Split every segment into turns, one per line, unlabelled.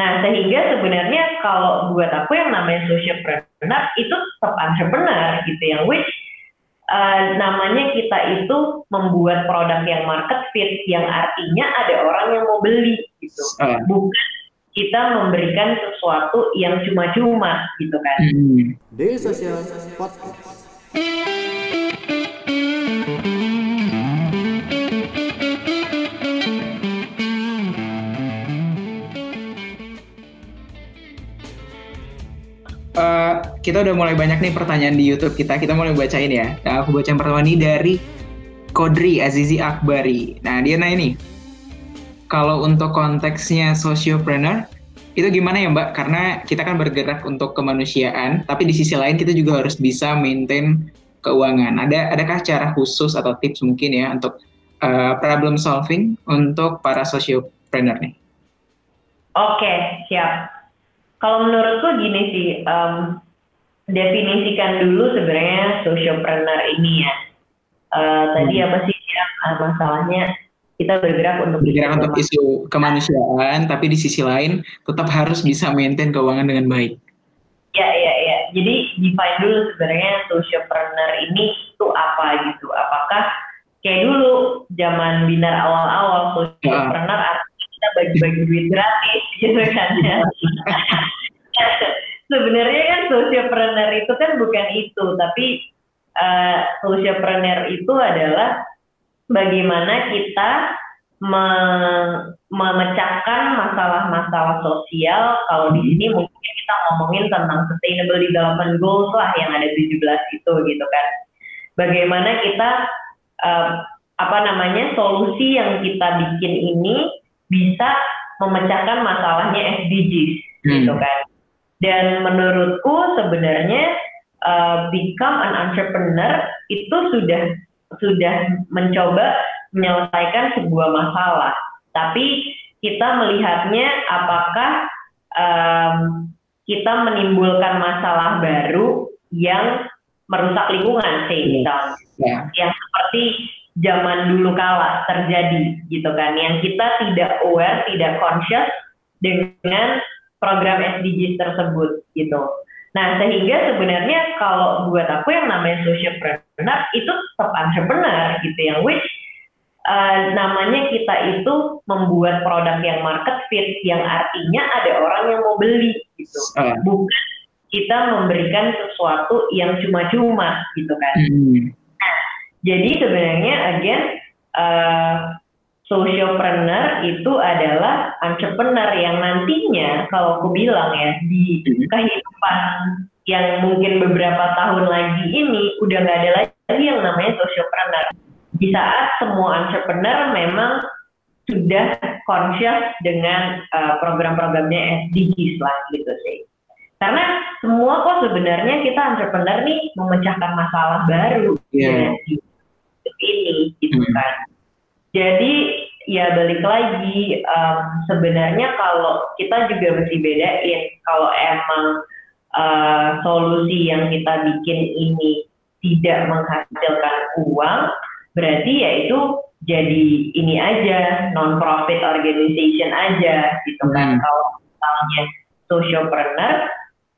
Nah, sehingga sebenarnya kalau buat aku yang namanya socialpreneur itu tetap entrepreneur gitu yang which uh, namanya kita itu membuat produk yang market fit yang artinya ada orang yang mau beli gitu. Uh. Bukan kita memberikan sesuatu yang cuma-cuma gitu kan. Hmm. Daily Social Podcast.
Uh, kita udah mulai banyak nih pertanyaan di YouTube kita. Kita mulai bacain ya. Nah, aku baca yang pertama ini dari Kodri Azizi Akbari. Nah, dia nanya nih, kalau untuk konteksnya sociopreneur, itu gimana ya Mbak? Karena kita kan bergerak untuk kemanusiaan, tapi di sisi lain kita juga harus bisa maintain keuangan. Ada adakah cara khusus atau tips mungkin ya untuk uh, problem solving untuk para sociopreneur nih?
Oke, siap. Kalau menurutku gini sih, um, definisikan dulu sebenarnya sociopreneur ini ya. Uh, tadi hmm. apa sih yang uh, masalahnya kita bergerak untuk
bergerak untuk isu kemanusiaan, tapi di sisi lain tetap harus bisa maintain keuangan dengan baik.
Ya, ya, ya. Jadi define dulu sebenarnya sociopreneur ini itu apa gitu. Apakah kayak dulu zaman binar awal-awal sociopreneur ya kita bagi-bagi duit gratis gitu kan ya. Sebenarnya kan sociopreneur itu kan bukan itu, tapi uh, sociopreneur itu adalah bagaimana kita me memecahkan masalah-masalah sosial. Kalau di sini mungkin kita ngomongin tentang sustainable development goals lah yang ada 17 itu gitu kan. Bagaimana kita uh, apa namanya solusi yang kita bikin ini bisa memecahkan masalahnya SDGs hmm. gitu kan. Dan menurutku sebenarnya uh, become an entrepreneur itu sudah sudah mencoba menyelesaikan sebuah masalah. Tapi kita melihatnya apakah um, kita menimbulkan masalah baru yang merusak lingkungan, sih misalnya, yeah. yang seperti zaman dulu kala terjadi gitu kan. Yang kita tidak aware tidak conscious dengan program SDGs tersebut gitu. Nah sehingga sebenarnya kalau buat aku yang namanya socialpreneur itu tetap entrepreneur gitu yang which uh, namanya kita itu membuat produk yang market fit yang artinya ada orang yang mau beli gitu. Uh. bukan kita memberikan sesuatu yang cuma-cuma gitu kan. Hmm jadi sebenarnya again uh, sociopreneur itu adalah entrepreneur yang nantinya kalau aku bilang ya di kehidupan yang mungkin beberapa tahun lagi ini udah nggak ada lagi yang namanya sociopreneur. Di saat semua entrepreneur memang sudah conscious dengan uh, program-programnya SDGs lah gitu sih. Karena semua kok sebenarnya kita entrepreneur nih memecahkan masalah baru. Yeah. Ya, ini gitu hmm. kan. Jadi ya balik lagi um, sebenarnya kalau kita juga mesti bedain kalau emang uh, solusi yang kita bikin ini tidak menghasilkan uang berarti ya itu jadi ini aja non profit organization aja gitu kan hmm. kalau misalnya socialpreneur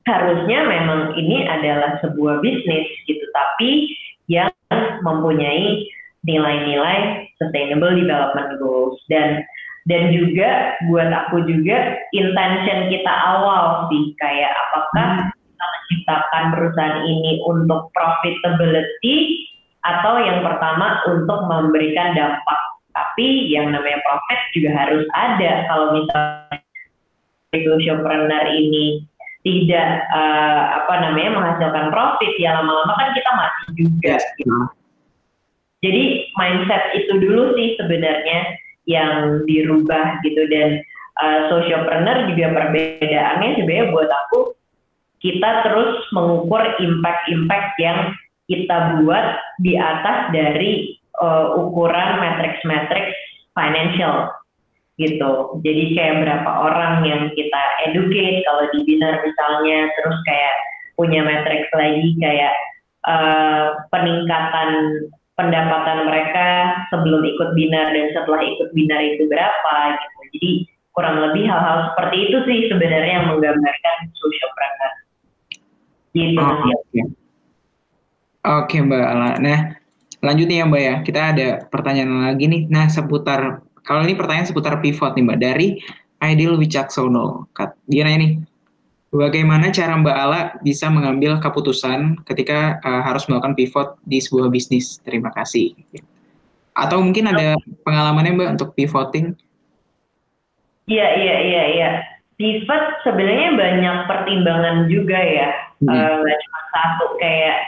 harusnya memang ini adalah sebuah bisnis gitu tapi yang mempunyai nilai-nilai sustainable development goals. Dan dan juga buat aku juga intention kita awal sih kayak apakah hmm. kita menciptakan perusahaan ini untuk profitability atau yang pertama untuk memberikan dampak. Tapi yang namanya profit juga harus ada. Kalau misalnya entrepreneur ini tidak uh, apa namanya menghasilkan profit ya lama-lama kan kita mati juga gitu. Jadi mindset itu dulu sih sebenarnya yang dirubah gitu dan uh, socialpreneur juga perbedaannya sebenarnya buat aku kita terus mengukur impact-impact yang kita buat di atas dari uh, ukuran matrix-matrix financial gitu. Jadi kayak berapa orang yang kita educate kalau di binar misalnya, terus kayak punya matrix lagi kayak uh, peningkatan pendapatan mereka sebelum ikut binar dan setelah ikut binar itu berapa gitu. Jadi kurang lebih hal-hal seperti itu sih sebenarnya yang menggambarkan socialpreneur. Gitu
Oh, oke. Oke Mbak Ala. Nah, lanjut nih ya Mbak ya. Kita ada pertanyaan lagi nih. Nah, seputar kalau ini pertanyaan seputar pivot nih Mbak dari Ideal Wicaksono. Dia nanya nih, bagaimana cara Mbak Ala bisa mengambil keputusan ketika uh, harus melakukan pivot di sebuah bisnis? Terima kasih. Atau mungkin ada pengalamannya Mbak untuk pivoting?
Iya, iya, iya, iya. Pivot sebenarnya banyak pertimbangan juga ya.
Hmm.
Nggak cuma satu kayak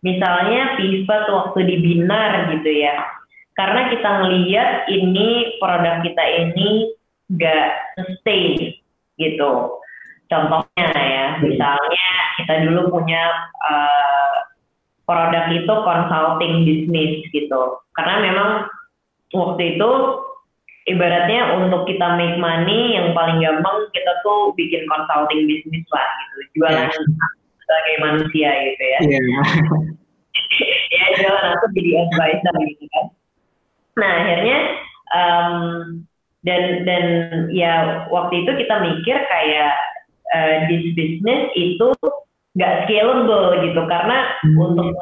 misalnya pivot waktu di binar gitu ya. Karena kita ngeliat ini produk kita ini nggak sustain gitu. Contohnya ya, misalnya kita dulu punya eh, produk itu consulting bisnis gitu. Karena memang waktu itu ibaratnya untuk kita make money yang paling gampang kita tuh bikin consulting bisnis lah gitu jualan sebagai manusia gitu ya
Iya.
ya jualan aku jadi advisor gitu nah akhirnya em, dan dan ya waktu itu kita mikir kayak eh, this business itu nggak scalable gitu karena
Hmm.
untuk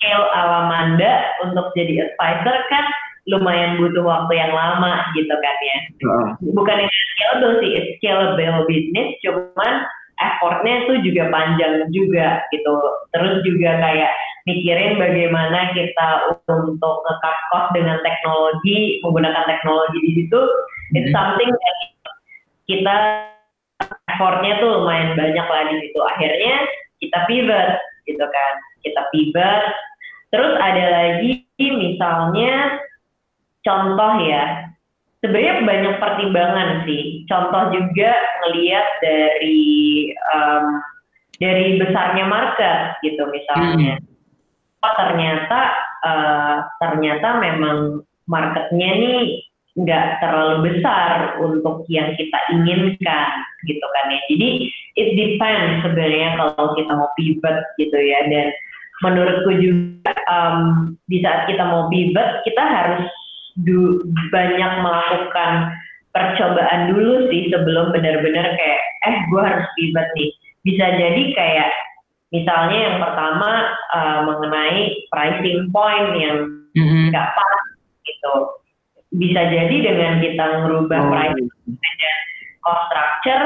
scale ala Manda untuk jadi advisor kan lumayan butuh waktu yang lama gitu kan ya
Heeh.
bukan yang scalable sih it's scalable business cuman effortnya itu juga panjang juga gitu terus juga kayak mikirin bagaimana kita untuk nge-cut cost dengan teknologi menggunakan teknologi di situ it's
Mhm.
something that kita effortnya tuh lumayan banyak lah di situ. Akhirnya kita pivot gitu kan. Kita pivot. Terus ada lagi misalnya contoh ya. Sebenarnya banyak pertimbangan sih. Contoh juga ngelihat dari em, dari besarnya market gitu misalnya oh ternyata eh, ternyata memang marketnya nih nggak terlalu besar untuk yang kita inginkan gitu kan ya. Jadi it depends sebenarnya kalau kita mau pivot gitu ya. Dan menurutku juga em, di saat kita mau pivot kita harus du- banyak melakukan percobaan dulu sih sebelum benar-benar kayak eh gue harus pivot nih. Bisa jadi kayak misalnya yang pertama eh, mengenai pricing point yang
Mhm.
nggak pas gitu. Bisa jadi dengan kita merubah
Oh,
pricing dan cost structure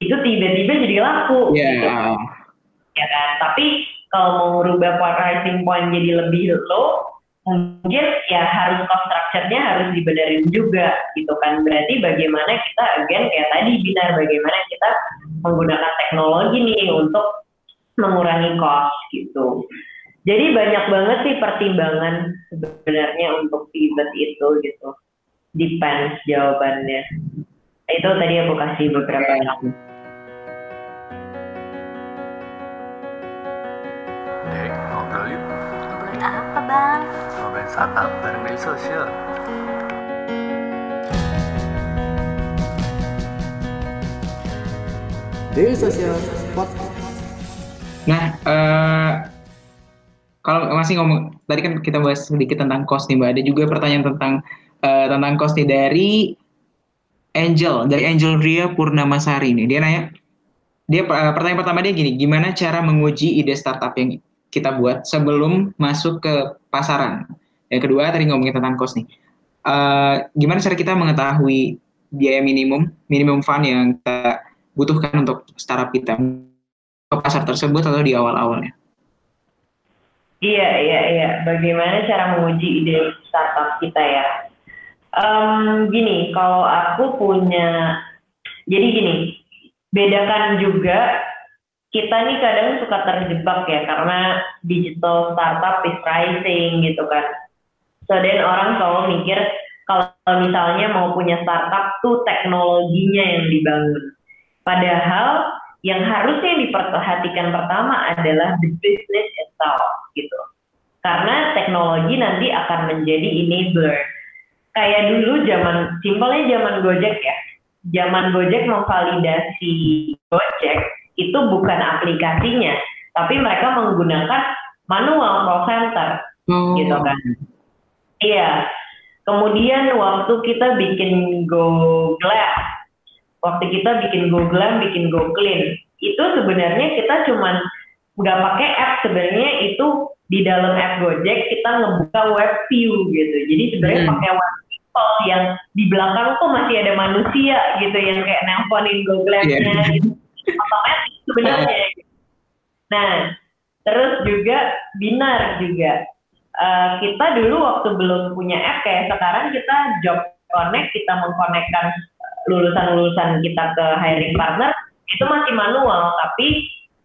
itu tiba-tiba jadi laku
Iya.
gitu. Ya kan? Tapi kalau mau merubah pricing point jadi lebih low mungkin ya harus cost structure-nya harus dibenerin juga gitu kan. Berarti bagaimana kita again kayak tadi binar bagaimana kita menggunakan teknologi nih untuk mengurangi cost gitu jadi banyak banget sih pertimbangan sebenarnya untuk pivot itu gitu depends jawabannya itu tadi aku kasih beberapa contoh
Dek, ngobrol yuk.
Ngobrolin apa bang?
Ngobrolin startup bareng dari sosial.
Daily Social Podcast.
Nah, eh, kalau masih ngomong tadi kan kita bahas sedikit tentang cost nih, Mbak. Ada juga pertanyaan tentang eh, tentang cost nih dari Angel, dari Angel Ria Purnamasari nih. Dia nanya, dia eh, pertanyaan pertama dia gini, gimana cara menguji ide startup yang kita buat sebelum masuk ke pasaran? Yang kedua tadi ngomongin tentang cost nih. Eh, gimana cara kita mengetahui biaya minimum, minimum fund yang kita butuhkan untuk startup kita pasar tersebut atau di awal-awalnya?
Iya, iya, iya. Bagaimana cara menguji ide startup kita ya? Em, gini, kalau aku punya, jadi gini, bedakan juga kita nih kadang suka terjebak ya karena digital startup is rising gitu kan. So then orang selalu mikir kalau misalnya mau punya startup tuh teknologinya yang dibangun. Padahal yang harusnya diperhatikan pertama adalah the business itself gitu. Karena teknologi nanti akan menjadi enabler. Kayak dulu zaman simpelnya zaman Gojek ya. Zaman Gojek memvalidasi Gojek itu bukan aplikasinya, tapi mereka menggunakan manual call center
Oh.
gitu kan. Iya. Kemudian waktu kita bikin Go Glass waktu kita bikin GoGlam, bikin GoClean, itu sebenarnya kita cuman nggak pakai app sebenarnya itu di dalam app Gojek kita ngebuka web view gitu. Jadi sebenarnya
Hmm.
pakai web people yang di belakang tuh masih ada manusia gitu yang kayak nelponin GoGlam-nya
Iya.
gitu. Otomatis sebenarnya. gitu. Nah, terus juga binar juga. Eh, kita dulu waktu belum punya app kayak sekarang kita job connect kita mengkonekkan lulusan-lulusan kita ke hiring partner itu masih manual tapi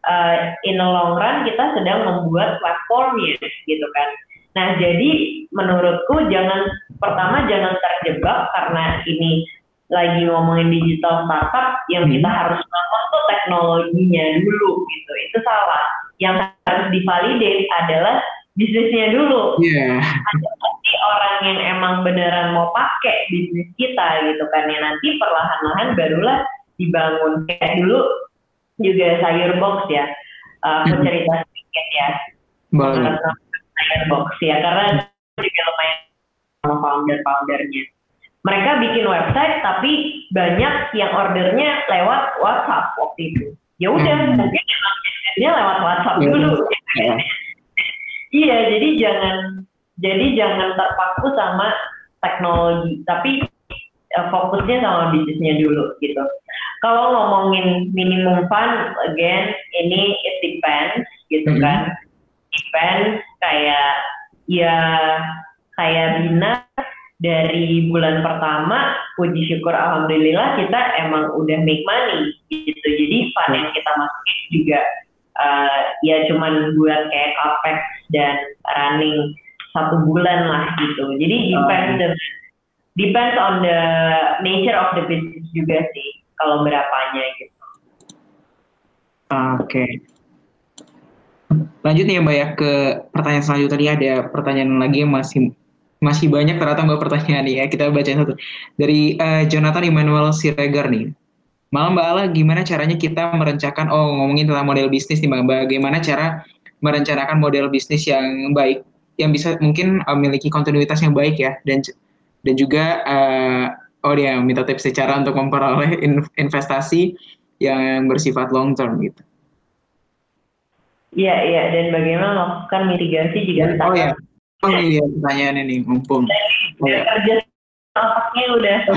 uh, in the long run kita sedang membuat platformnya gitu kan. Nah jadi menurutku jangan pertama jangan terjebak karena ini lagi ngomongin digital startup yang
Hmm.
kita harus bangun tuh teknologinya dulu gitu itu salah. Yang harus divalidate adalah bisnisnya dulu ada pasti orang yang emang beneran mau pakai bisnis kita gitu kan ya nanti perlahan-lahan barulah dibangun kayak dulu juga sayur box ya Uh, aku cerita sedikit ya
Boleh.
sayur box ya karena juga lumayan founder-foundernya mereka bikin website tapi banyak yang ordernya lewat WhatsApp waktu itu ya udah
Hmm.
mungkin bisnisnya lewat WhatsApp
Iya.
dulu
Ya.
Iya, jadi jangan jadi jangan terpaku sama teknologi, tapi eh, fokusnya sama bisnisnya dulu gitu. Kalau ngomongin minimum fund, again ini it depends gitu
Mhm.
kan. Depends kayak ya kayak Bina dari bulan pertama puji syukur alhamdulillah kita emang udah make money gitu. Jadi fund yang kita masukin juga eh, ya cuman buat kayak capex dan running satu bulan lah gitu. Jadi depends the, depends on the nature of the business juga sih kalau berapanya gitu.
Oke. Lanjut nih ya Mbak ya ke pertanyaan selanjutnya tadi ada pertanyaan lagi yang masih masih banyak ternyata Mbak pertanyaan nih ya. Kita bacain satu. Dari eh, Jonathan Emmanuel Siregar nih. Malam Mbak Ala, gimana caranya kita merencanakan, oh ngomongin tentang model bisnis nih Mbak, bagaimana cara merencanakan model bisnis yang baik, yang bisa mungkin eh, memiliki kontinuitas yang baik ya, dan dan juga, eh, oh dia minta tips cara untuk memperoleh in- investasi yang bersifat long term gitu.
Iya iya dan bagaimana melakukan mitigasi jika
Oh ya, oh iya pertanyaan ini mumpung. Oh,
udah
ya.
kerja otaknya udah.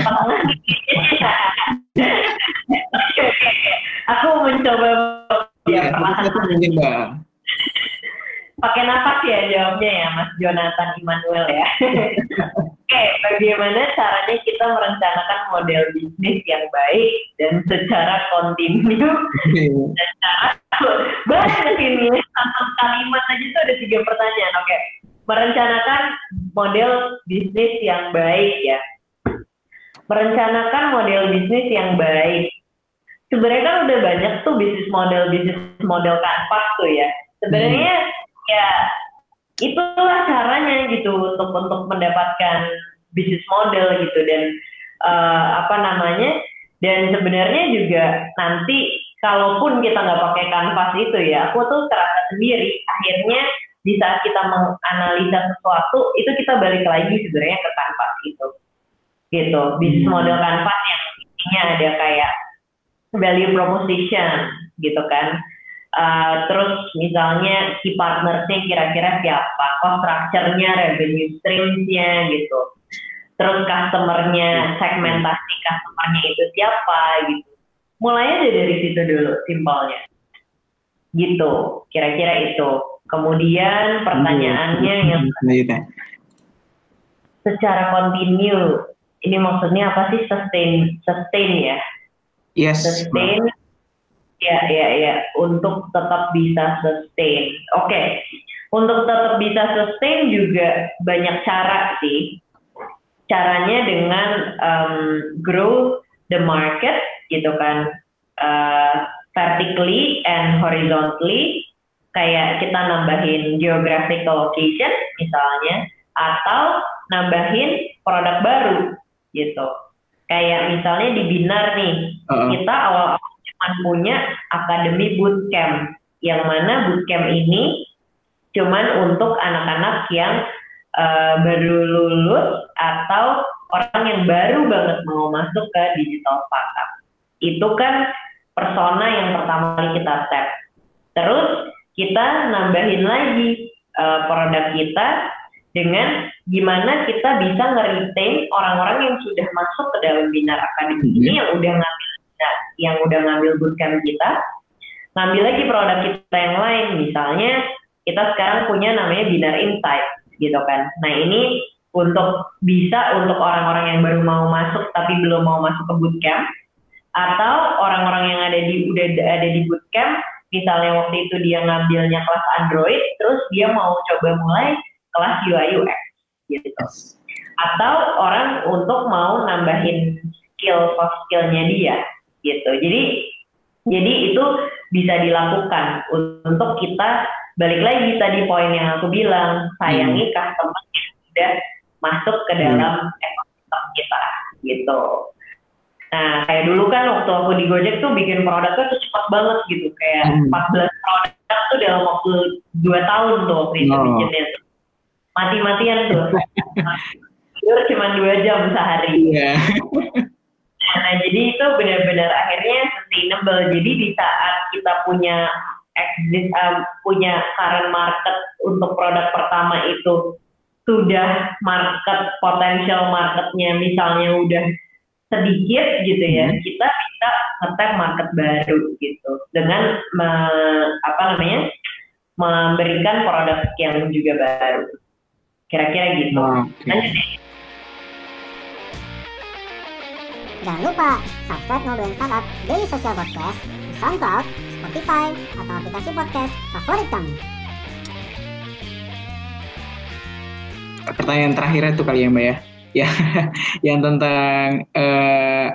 Aku mencoba
Iya,
ya
mungkin Mbak.
Pakai nafas ya jawabnya ya Mas Jonathan Immanuel ya. Oke, bagaimana caranya kita merencanakan model bisnis yang baik dan secara kontinu dan cara banyak ini satu kalimat aja tuh ada tiga pertanyaan. Oke, merencanakan model bisnis yang baik ya. Merencanakan model bisnis yang baik. Sebenarnya kan udah banyak tuh bisnis model bisnis model kanvas tuh ya. Sebenarnya ya itulah caranya gitu untuk untuk mendapatkan bisnis model gitu dan eh, apa namanya dan sebenarnya juga nanti kalaupun kita nggak pakai kanvas itu ya aku tuh terasa sendiri. Akhirnya di saat kita menganalisa sesuatu itu kita balik lagi sebenarnya ke kanvas itu. Gitu bisnis
Hmm.
model kanvas yang intinya ada kayak value proposition gitu kan Uh, terus misalnya key partnersnya kira-kira siapa, cost structure-nya, revenue streams-nya gitu. Terus customer-nya, segmentasi customer-nya itu siapa gitu. Mulainya dari situ dulu, simpelnya. Gitu, kira-kira itu. Kemudian pertanyaannya yang
Selanjutnya.
secara kontinu, ini maksudnya apa sih sustain, sustain ya?
Yes.
sustain ya ya ya. Untuk tetap bisa sustain. Oke. Untuk tetap bisa sustain juga banyak cara sih. Caranya dengan um, grow the market gitu kan. Uh, vertically and horizontally. Kayak kita nambahin geographical location misalnya. Atau nambahin produk baru gitu. Kayak misalnya di Binar nih.
Uh-uh.
kita awal cuma punya akademi bootcamp yang mana bootcamp ini cuman untuk anak-anak yang uh, baru lulus atau orang yang baru banget mau masuk ke digital startup Itu kan persona yang pertama kali kita tap. Terus kita nambahin lagi uh, produk kita dengan gimana kita bisa nge-retain orang-orang yang sudah masuk ke dalam binar akademi
Mhm.
ini yang udah ngambil yang udah ngambil bootcamp kita ngambil lagi produk kita yang lain. Misalnya kita sekarang punya namanya binar insight gitu kan. Nah ini untuk bisa untuk orang-orang yang baru mau masuk tapi belum mau masuk ke bootcamp atau orang-orang yang ada di udah ada di bootcamp misalnya waktu itu dia ngambilnya kelas Android terus dia mau coba mulai kelas UI UX gitu. Atau orang untuk mau nambahin skill soft skillnya dia gitu. Jadi jadi itu bisa dilakukan untuk kita balik lagi tadi poin yang aku bilang sayangi customer yang sudah masuk ke dalam ekosistem kita gitu. Nah kayak dulu kan waktu aku di Gojek tuh bikin produknya tuh cepat banget gitu. Kayak
Hmm.
14 produk tuh dalam waktu 2 tahun tuh waktu itu
Oh.
bikinnya tuh. Mati-matian tuh. Tidur cuma dua jam sehari.
Iya.
Nah, jadi itu benar-benar akhirnya sustainable. Jadi di saat kita punya exist, um, punya current market untuk produk pertama itu sudah market potential marketnya misalnya udah sedikit gitu ya,
Hmm.
kita bisa ngetap market baru gitu dengan me- apa namanya memberikan produk yang juga baru. Kira-kira gitu.
Oke.
Lanjut
Jangan lupa subscribe Ngobrolin Startup Daily Social Podcast di SoundCloud, Spotify, atau aplikasi podcast favorit kamu.
Pertanyaan terakhir itu kali ya Mbak ya. Ya, yang tentang eh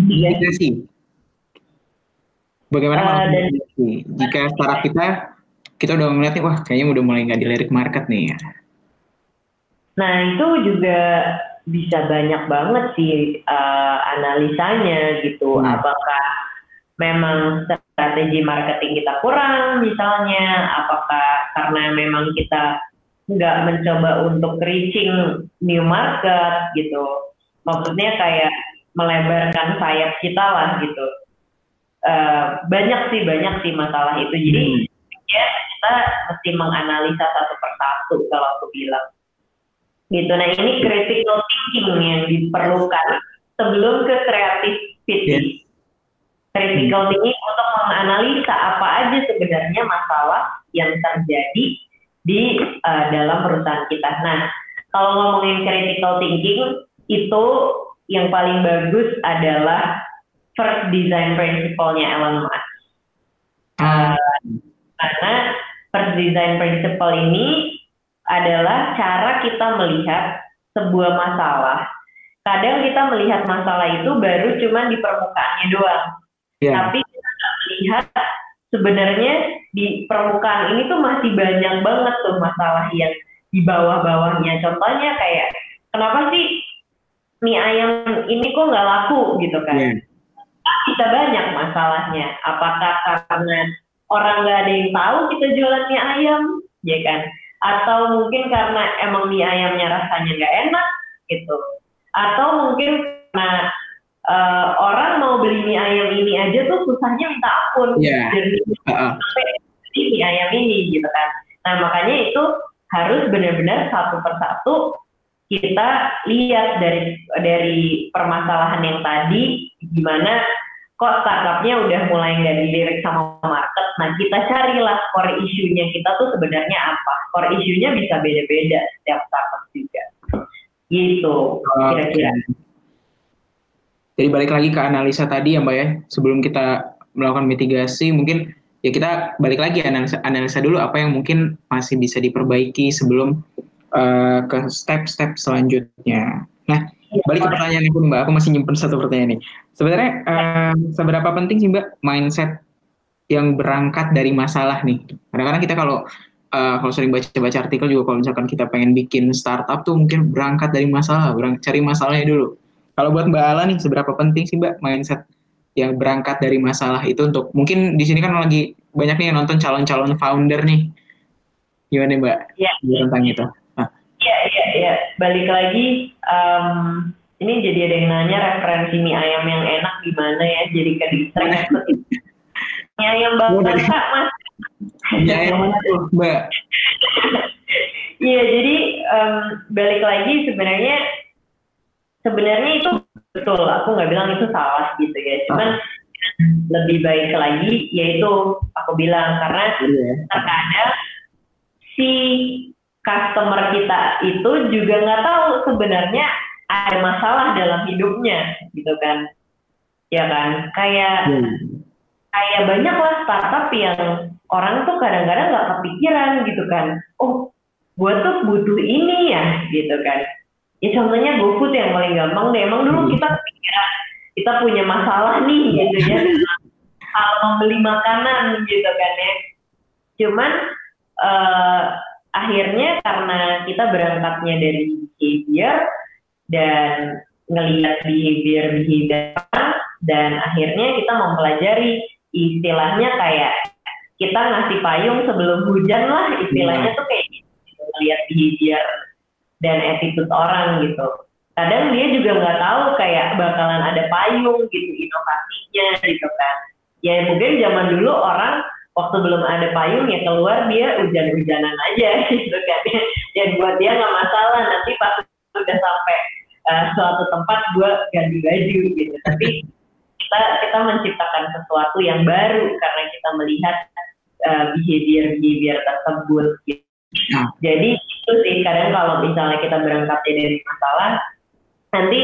Iya.
mitigasi. Bagaimana
Eh, dan-
mitigasi? Jika startup kita kita udah ngeliat nih, wah kayaknya udah mulai nggak dilirik market nih.
Nah itu juga bisa banyak banget sih eh, analisanya gitu.
Hmm.
Apakah memang strategi marketing kita kurang misalnya? Apakah karena memang kita nggak mencoba untuk reaching new market gitu? Maksudnya kayak melebarkan sayap kita lah gitu. Eh, banyak sih banyak sih masalah itu. Jadi
Hmm.
ya kita mesti menganalisa satu persatu kalau aku bilang gitu. Nah ini critical thinking yang diperlukan sebelum ke creativity. Critical thinking untuk menganalisa apa aja sebenarnya masalah yang terjadi di uh, dalam perusahaan kita. Nah kalau ngomongin critical thinking itu yang paling bagus adalah first design principle-nya Elon Musk.
Ah,
Karena first design principle ini adalah cara kita melihat sebuah masalah. Kadang kita melihat masalah itu baru cuma di permukaannya doang.
ya.
Tapi kita nggak melihat sebenarnya di permukaan ini tuh masih banyak banget tuh masalah yang di bawah-bawahnya. Contohnya kayak kenapa sih mie ayam ini kok nggak laku gitu kan?
Ya.
bisa banyak masalahnya. Apakah karena orang nggak ada yang tahu kita jualan mie ayam, ya kan? Atau mungkin karena emang mie ayamnya rasanya nggak enak, gitu. Atau mungkin karena eh, orang mau beli mie ayam ini aja tuh susahnya minta ampun.
Iya.
Dari
Ah, ah.
sampai beli mie ayam ini, gitu kan? Nah makanya itu harus benar-benar satu persatu kita lihat dari dari permasalahan yang tadi gimana kok startupnya udah mulai nggak dilirik sama market. Nah kita carilah core isunya kita tuh sebenarnya apa. Core isunya bisa beda-beda setiap startup juga. Gitu kira-kira.
Jadi balik lagi ke analisa tadi ya Mbak ya, sebelum kita melakukan mitigasi mungkin ya kita balik lagi analisa, analisa dulu apa yang mungkin masih bisa diperbaiki sebelum eh, ke step-step selanjutnya. Nah, balik ke pertanyaan itu Mbak, aku masih nyimpen satu pertanyaan nih. Sebenarnya eh, seberapa penting sih Mbak mindset yang berangkat dari masalah nih? Kadang-kadang kita kalau eh, kalau sering baca-baca artikel juga kalau misalkan kita pengen bikin startup tuh mungkin berangkat dari masalah, berang, cari masalahnya dulu. Kalau buat Mbak Ala nih seberapa penting sih Mbak mindset yang berangkat dari masalah itu untuk mungkin di sini kan lagi banyak nih yang nonton calon-calon founder nih. Gimana Mbak
Ya.
tentang itu? Ah,
Iya, iya, iya. Balik lagi, em, ini jadi ada yang nanya referensi mie ayam yang enak gimana ya jadi ke distract mie ayam bakar kak mas
mana tuh, Mbak?
Iya, jadi em, balik lagi sebenarnya sebenarnya itu betul. Aku nggak bilang itu salah gitu ya. Cuman lebih baik lagi yaitu aku bilang karena
Iya.
terkadang si customer kita itu juga nggak tahu sebenarnya ada masalah dalam hidupnya gitu kan. Ya kan? Kayak kayak banyak lah startup yang orang tuh kadang-kadang nggak kepikiran gitu kan. Oh gue tuh butuh ini ya gitu kan. Ya contohnya GoFood yang paling gampang deh. Emang dulu kita kepikiran kita punya masalah nih gitu ya. Hal membeli makanan gitu kan ya. Cuman eh, akhirnya karena kita berangkatnya dari behavior dan ngelihat behavior behavior dan akhirnya kita mempelajari istilahnya kayak kita ngasih payung sebelum hujan lah istilahnya tuh kayak gitu ngelihat behavior dan attitude orang gitu. Kadang dia juga nggak tahu kayak bakalan ada payung gitu inovasinya gitu kan. Ya mungkin zaman dulu orang waktu belum ada payung ya keluar dia hujan-hujanan aja gitu kan dan buat dia nggak masalah nanti pas udah sampai uh, suatu tempat gue ganti baju gitu tapi kita kita menciptakan sesuatu yang baru karena kita melihat uh, behavior behavior tersebut gitu. Jadi itu sih kadang kalau misalnya kita berangkatnya dari masalah nanti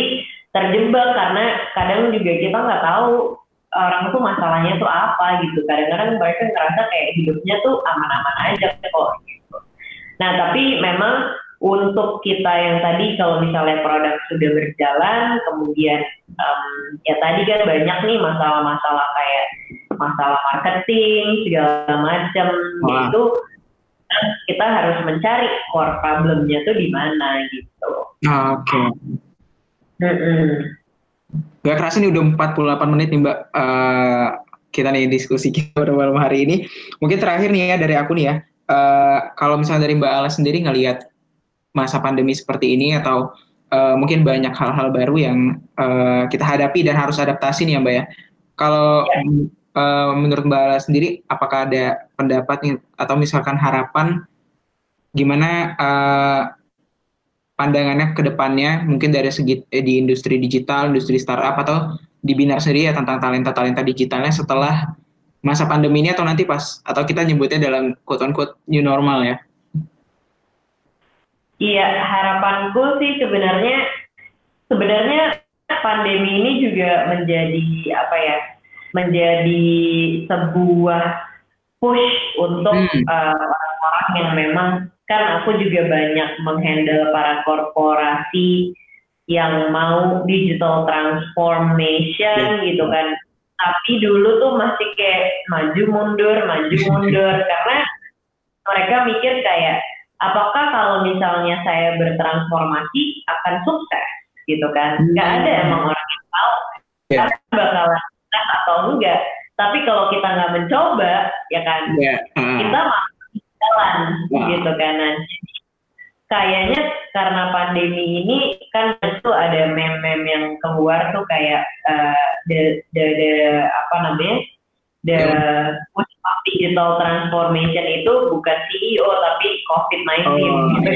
terjebak karena kadang juga kita nggak tahu orang tuh masalahnya tuh apa gitu kadang-kadang mereka ngerasa kayak hidupnya tuh aman-aman aja kok gitu. nah tapi memang untuk kita yang tadi kalau misalnya produk sudah berjalan kemudian em, ya tadi kan banyak nih masalah-masalah kayak masalah marketing segala macam
Wah.
itu kita harus mencari core problemnya tuh di mana gitu.
Oke.
Mm-mm.
Gak kerasa nih udah 48 menit nih Mbak eh, kita nih diskusi kita pada malam hari ini. Mungkin terakhir nih ya dari aku nih ya. eh, kalau misalnya dari Mbak Ala sendiri ngelihat masa pandemi seperti ini atau eh, mungkin banyak hal-hal baru yang eh, kita hadapi dan harus adaptasi nih ya Mbak ya. Kalau eh, menurut Mbak Ala sendiri apakah ada pendapat nih atau misalkan harapan gimana eh, pandangannya ke depannya mungkin dari segi eh, di industri digital, industri startup atau di Binar sendiri ya tentang talenta-talenta digitalnya setelah masa pandemi ini atau nanti pas atau kita nyebutnya dalam quote unquote new normal ya.
Iya, harapanku sih sebenarnya sebenarnya pandemi ini juga menjadi apa ya? Menjadi sebuah push untuk
Hmm.
uh, orang-orang yang memang kan aku juga banyak menghandle para korporasi yang mau digital transformation gitu kan. Tapi dulu tuh masih kayak maju mundur, maju mundur. Karena mereka mikir kayak apakah kalau misalnya saya bertransformasi akan sukses? Gitu kan. Nggak ada emang orang yang tahu.
Ya.
karena bakalan sukses atau enggak. Tapi kalau kita nggak mencoba ya kan
Ya. ah,
kita masih jalan
Wah.
gitu kan Nah, jadi kayaknya karena pandemi ini kan itu ada meme-meme yang keluar tuh kayak eh, the, the the apa namanya the push of digital transformation itu bukan CEO tapi COVID-19
Oh,
gitu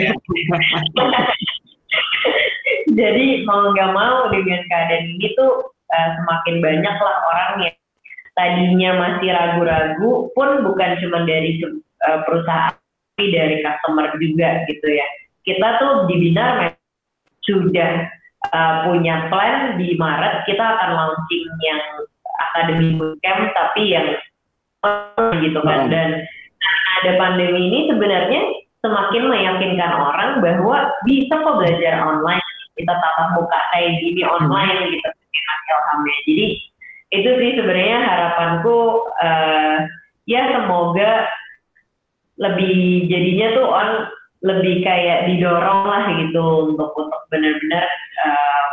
jadi mau nggak mau dengan keadaan ini tuh eh, semakin banyak lah orang yang tadinya masih ragu-ragu pun bukan cuma dari eh, perusahaan tapi dari customer juga gitu ya. Kita tuh di Binar sudah eh, punya plan di Maret kita akan launching yang akademi bootcamp tapi yang gitu kan
Hmm.
dan karena ada pandemi ini sebenarnya semakin meyakinkan orang bahwa bisa kok belajar online kita tatap muka kayak gini online gitu Ilhamnya. Jadi itu sih sebenarnya harapanku eh, ya semoga lebih jadinya tuh on lebih kayak didorong lah gitu untuk untuk benar-benar eh,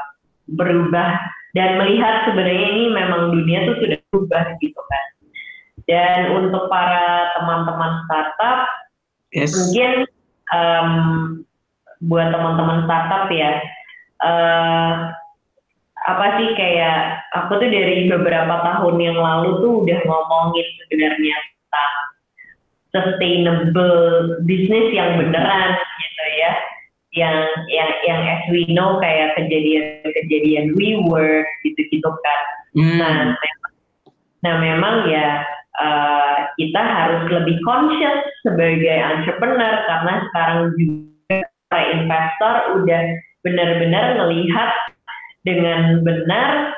berubah dan melihat sebenarnya ini memang dunia tuh sudah berubah gitu kan. Dan untuk para teman-teman startup
Yes.
mungkin em, buat teman-teman startup ya eh, apa sih kayak aku tuh dari beberapa tahun yang lalu tuh udah ngomongin sebenarnya sustainable bisnis yang beneran gitu ya yang yang yang as we know kayak kejadian-kejadian WeWork gitu-gitu kan
Hmm.
nah memang, nah memang ya eh, kita harus lebih conscious sebagai entrepreneur karena sekarang juga para investor udah benar-benar melihat dengan benar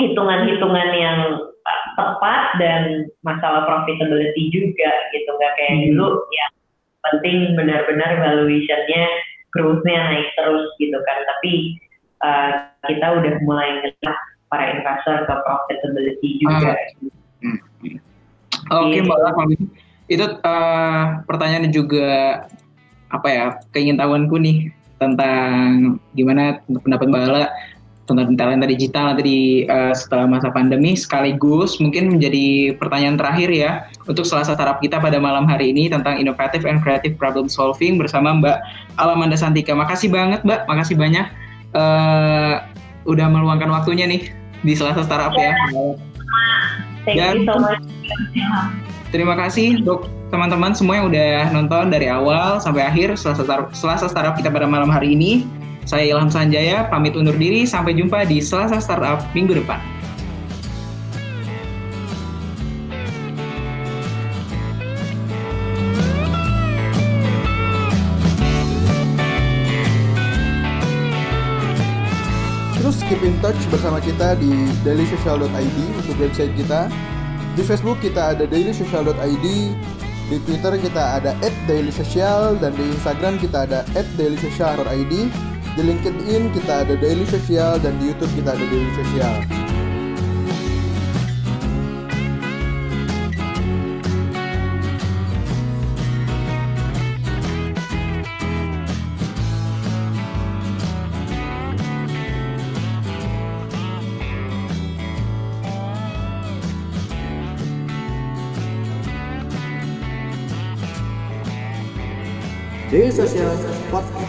hitungan-hitungan yang uh, tepat dan masalah profitability juga gitu nggak kayak
Hmm.
dulu yang penting benar-benar valuationnya growth-nya naik terus gitu kan. Tapi uh, kita udah mulai ngeliat para investor ke profitability juga.
Oke
Iya.
Mbak Lala, itu eh, pertanyaan juga apa ya keingintahuanku nih tentang gimana pendapat Mbak Lala tentang talenta digital nanti di eh, setelah masa pandemi sekaligus mungkin menjadi pertanyaan terakhir ya untuk selasa startup kita pada malam hari ini tentang innovative and creative problem solving bersama Mbak Alamanda Santika. Makasih banget Mbak, makasih banyak eh, udah meluangkan waktunya nih di selasa startup ya.
thank
Dan-
you so much
Terima kasih untuk teman-teman semua yang udah nonton dari awal sampai akhir Selasa, Selasa Startup kita pada malam hari ini. Saya Ilham Sanjaya, pamit undur diri. Sampai jumpa di Selasa Startup minggu depan.
Terus keep in touch bersama kita di dailysocial.id untuk website kita. Di Facebook kita ada dailysocial.id, di Twitter kita ada @dailysocial dan di Instagram kita ada @dailysocial.id. Di LinkedIn kita ada Daily Social dan di YouTube kita ada Daily Social. Daily Social Podcast.